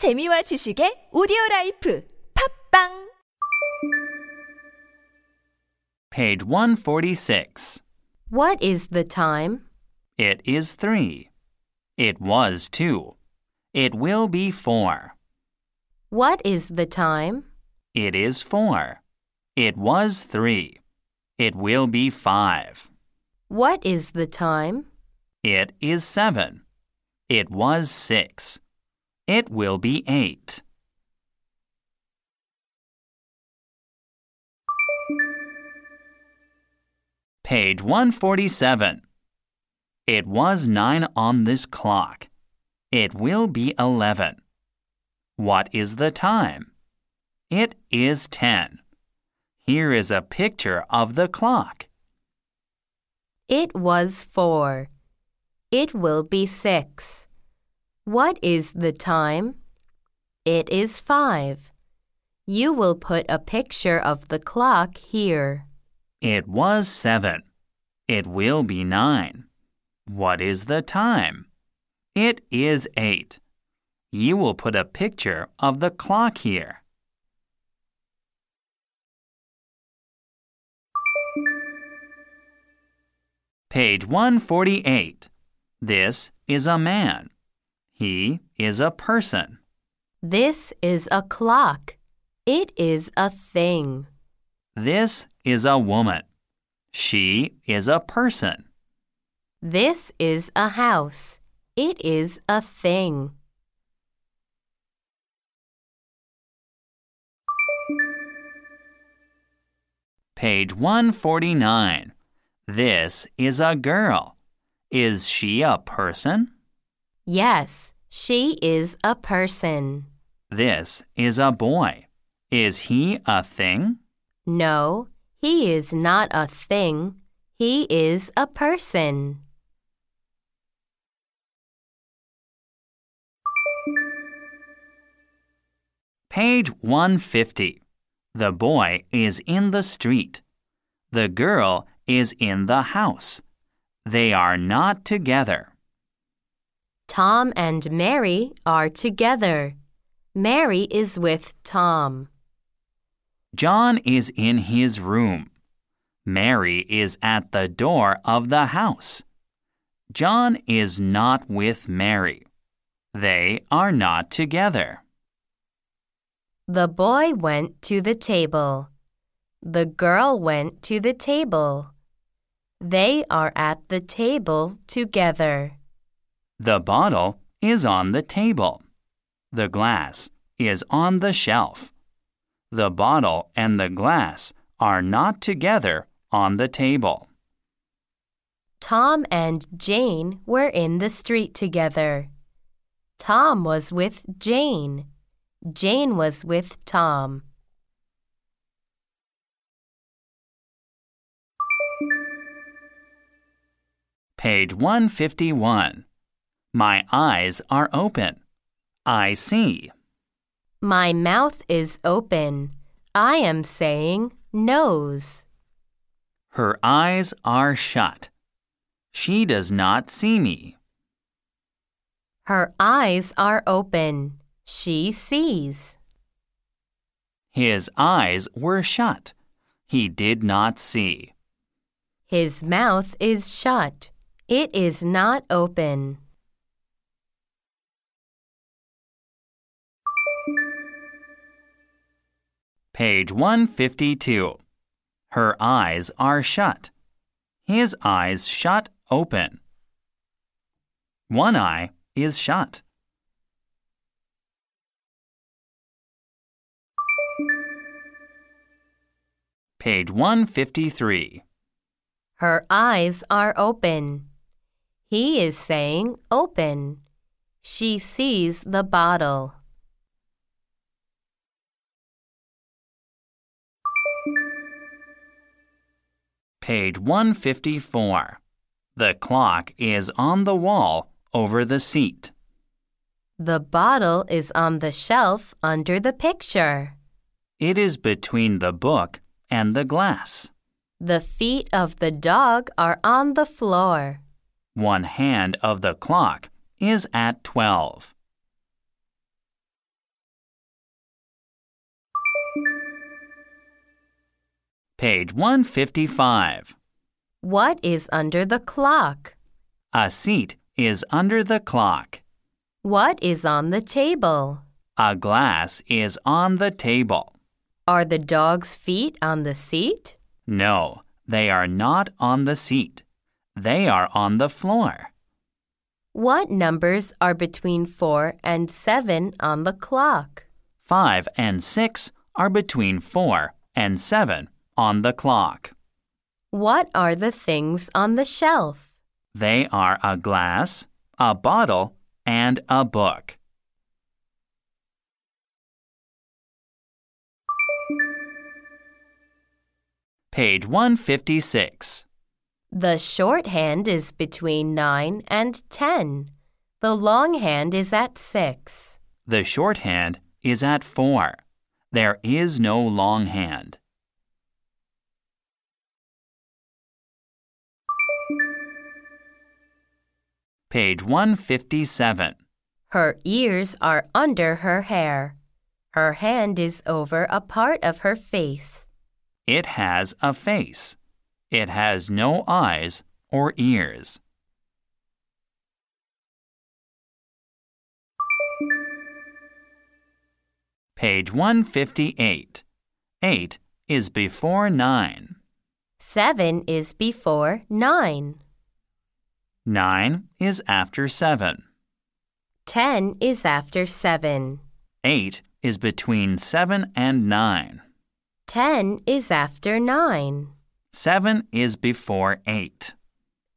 재미와 지식의 오디오 라이프 팟빵 Page 146. What is the time? It is 3. It was 2. It will be 4. What is the time? It is 4. It was 3. It will be 5. What is the time? It is 7. It was 6. It will be 8. Page 147. It was 9 on this clock. It will be 11. What is the time? It is 10. Here is a picture of the clock. It was four. It will be six. What is the time? It is five. You will put a picture of the clock here. It was 7. It will be 9. What is the time? It is 8. You will put a picture of the clock here. Page 148. This is a man. He is a person. This is a clock. It is a thing. This is a woman. She is a person. This is a house. It is a thing. Page 149. This is a girl. Is she a person? Yes, she is a person. This is a boy. Is he a thing? No, he is not a thing. He is a person. Page 150. The boy is in the street. The girl is in the house. They are not together. Tom and Mary are together. Mary is with Tom. John is in his room. Mary is at the door of the house. John is not with Mary. They are not together. The boy went to the table. The girl went to the table. They are at the table together. The bottle is on the table. The glass is on the shelf. The bottle and the glass are not together on the table. Tom and Jane were in the street together. Tom was with Jane. Jane was with Tom. Page 151. My eyes are open. I see. My mouth is open. I am saying nose. Her eyes are shut. She does not see me. Her eyes are open. She sees. His eyes were shut. He did not see. His mouth is shut. It is not open. Page 152. Her eyes are shut. His eyes shut open. One eye is shut. Page 153. Her eyes are open. He is saying open. She sees the bottle. Page 154. The clock is on the wall over the seat. The bottle is on the shelf under the picture. It is between the book and the glass. The feet of the dog are on the floor. One hand of the clock is at 12. Page 155. What is under the clock? A seat is under the clock. What is on the table? A glass is on the table. Are the dog's feet on the seat? No, they are not on the seat. They are on the floor. What numbers are between 4 and 7 on the clock? 5 and 6 are between 4 and 7 on the clock. What are the things on the shelf? They are a glass, a bottle, and a book. Page 156. The short hand is between 9 and 10. The long hand is at 6. The shorthand is at 4. There is no long Page 157. Her ears are under her hair. Her hand is over a part of her face. It has a face. It has no eyes or ears. Page 158. 8 is before 9. 7 is before 9. 9 is after 7. 10 is after 7. 8 is between 7 and 9. 10 is after 9. 7 is before 8.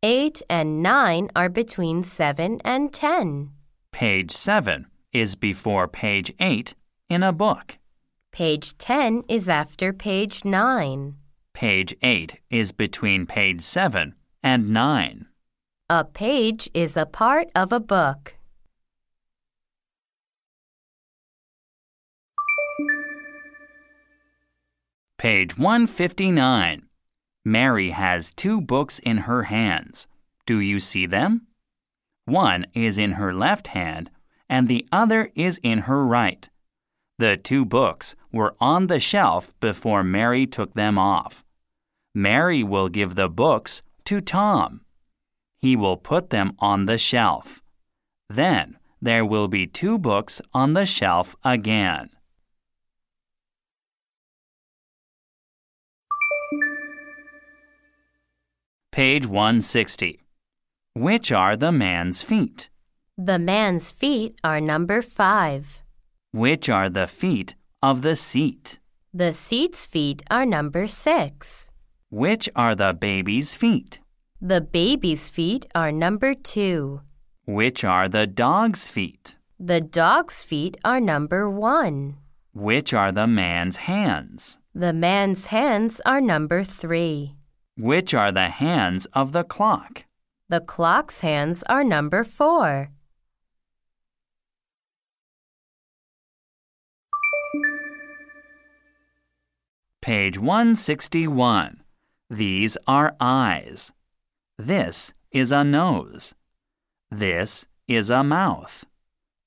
8 and 9 are between 7 and 10. Page 7 is before page 8 in a book. Page 10 is after page 9. Page 8 is between page 7 and 9. A page is a part of a book. Page 159. Mary has two books in her hands. Do you see them? One is in her left hand and the other is in her right. The two books were on the shelf before Mary took them off. Mary will give the books to Tom. He will put them on the shelf. Then there will be two books on the shelf again. Page 160. Which are the man's feet? The man's feet are number 5. Which are the feet of the seat? The seat's feet are number 6. Which are the baby's feet? The baby's feet are number 2. Which are the dog's feet? The dog's feet are number 1. Which are the man's hands? The man's hands are number 3. Which are the hands of the clock? The clock's hands are number 4. Page 161. These are eyes. This is a nose. This is a mouth.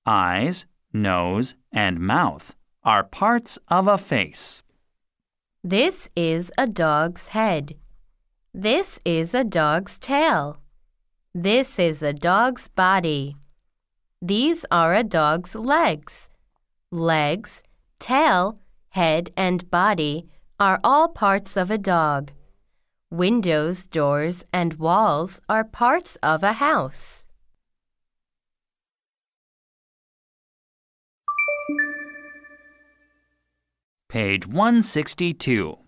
Eyes, nose, and mouth are parts of a face. This is a dog's head. This is a dog's tail. This is a dog's body. These are a dog's legs. Legs, tail, head, and body are all parts of a dog. Windows, doors, and walls are parts of a house. Page 162.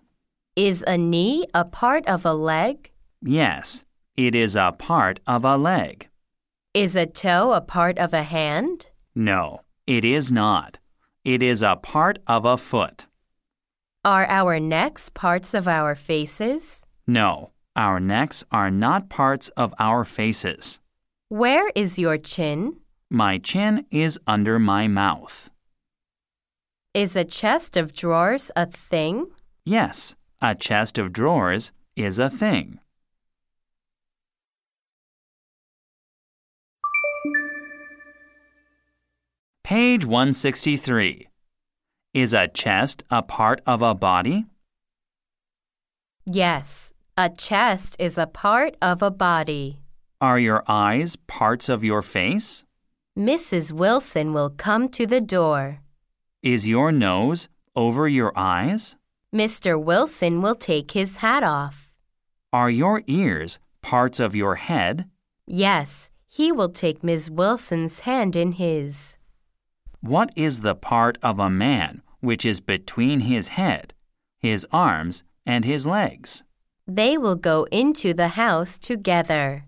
Is a knee a part of a leg? Yes, it is a part of a leg. Is a toe a part of a hand? No, it is not. It is a part of a foot. Are our necks parts of our faces? No, our necks are not parts of our faces. Where is your chin? My chin is under my mouth. Is a chest of drawers a thing? Yes, a chest of drawers is a thing. Page 163. Is a chest a part of a body? Yes, a chest is a part of a body. Are your eyes parts of your face? Mrs. Wilson will come to the door. Is your nose over your eyes? Mr. Wilson will take his hat off. Are your ears parts of your head? Yes, he will take Miss Wilson's hand in his. What is the part of a man which is between his head, his arms, and his legs? They will go into the house together.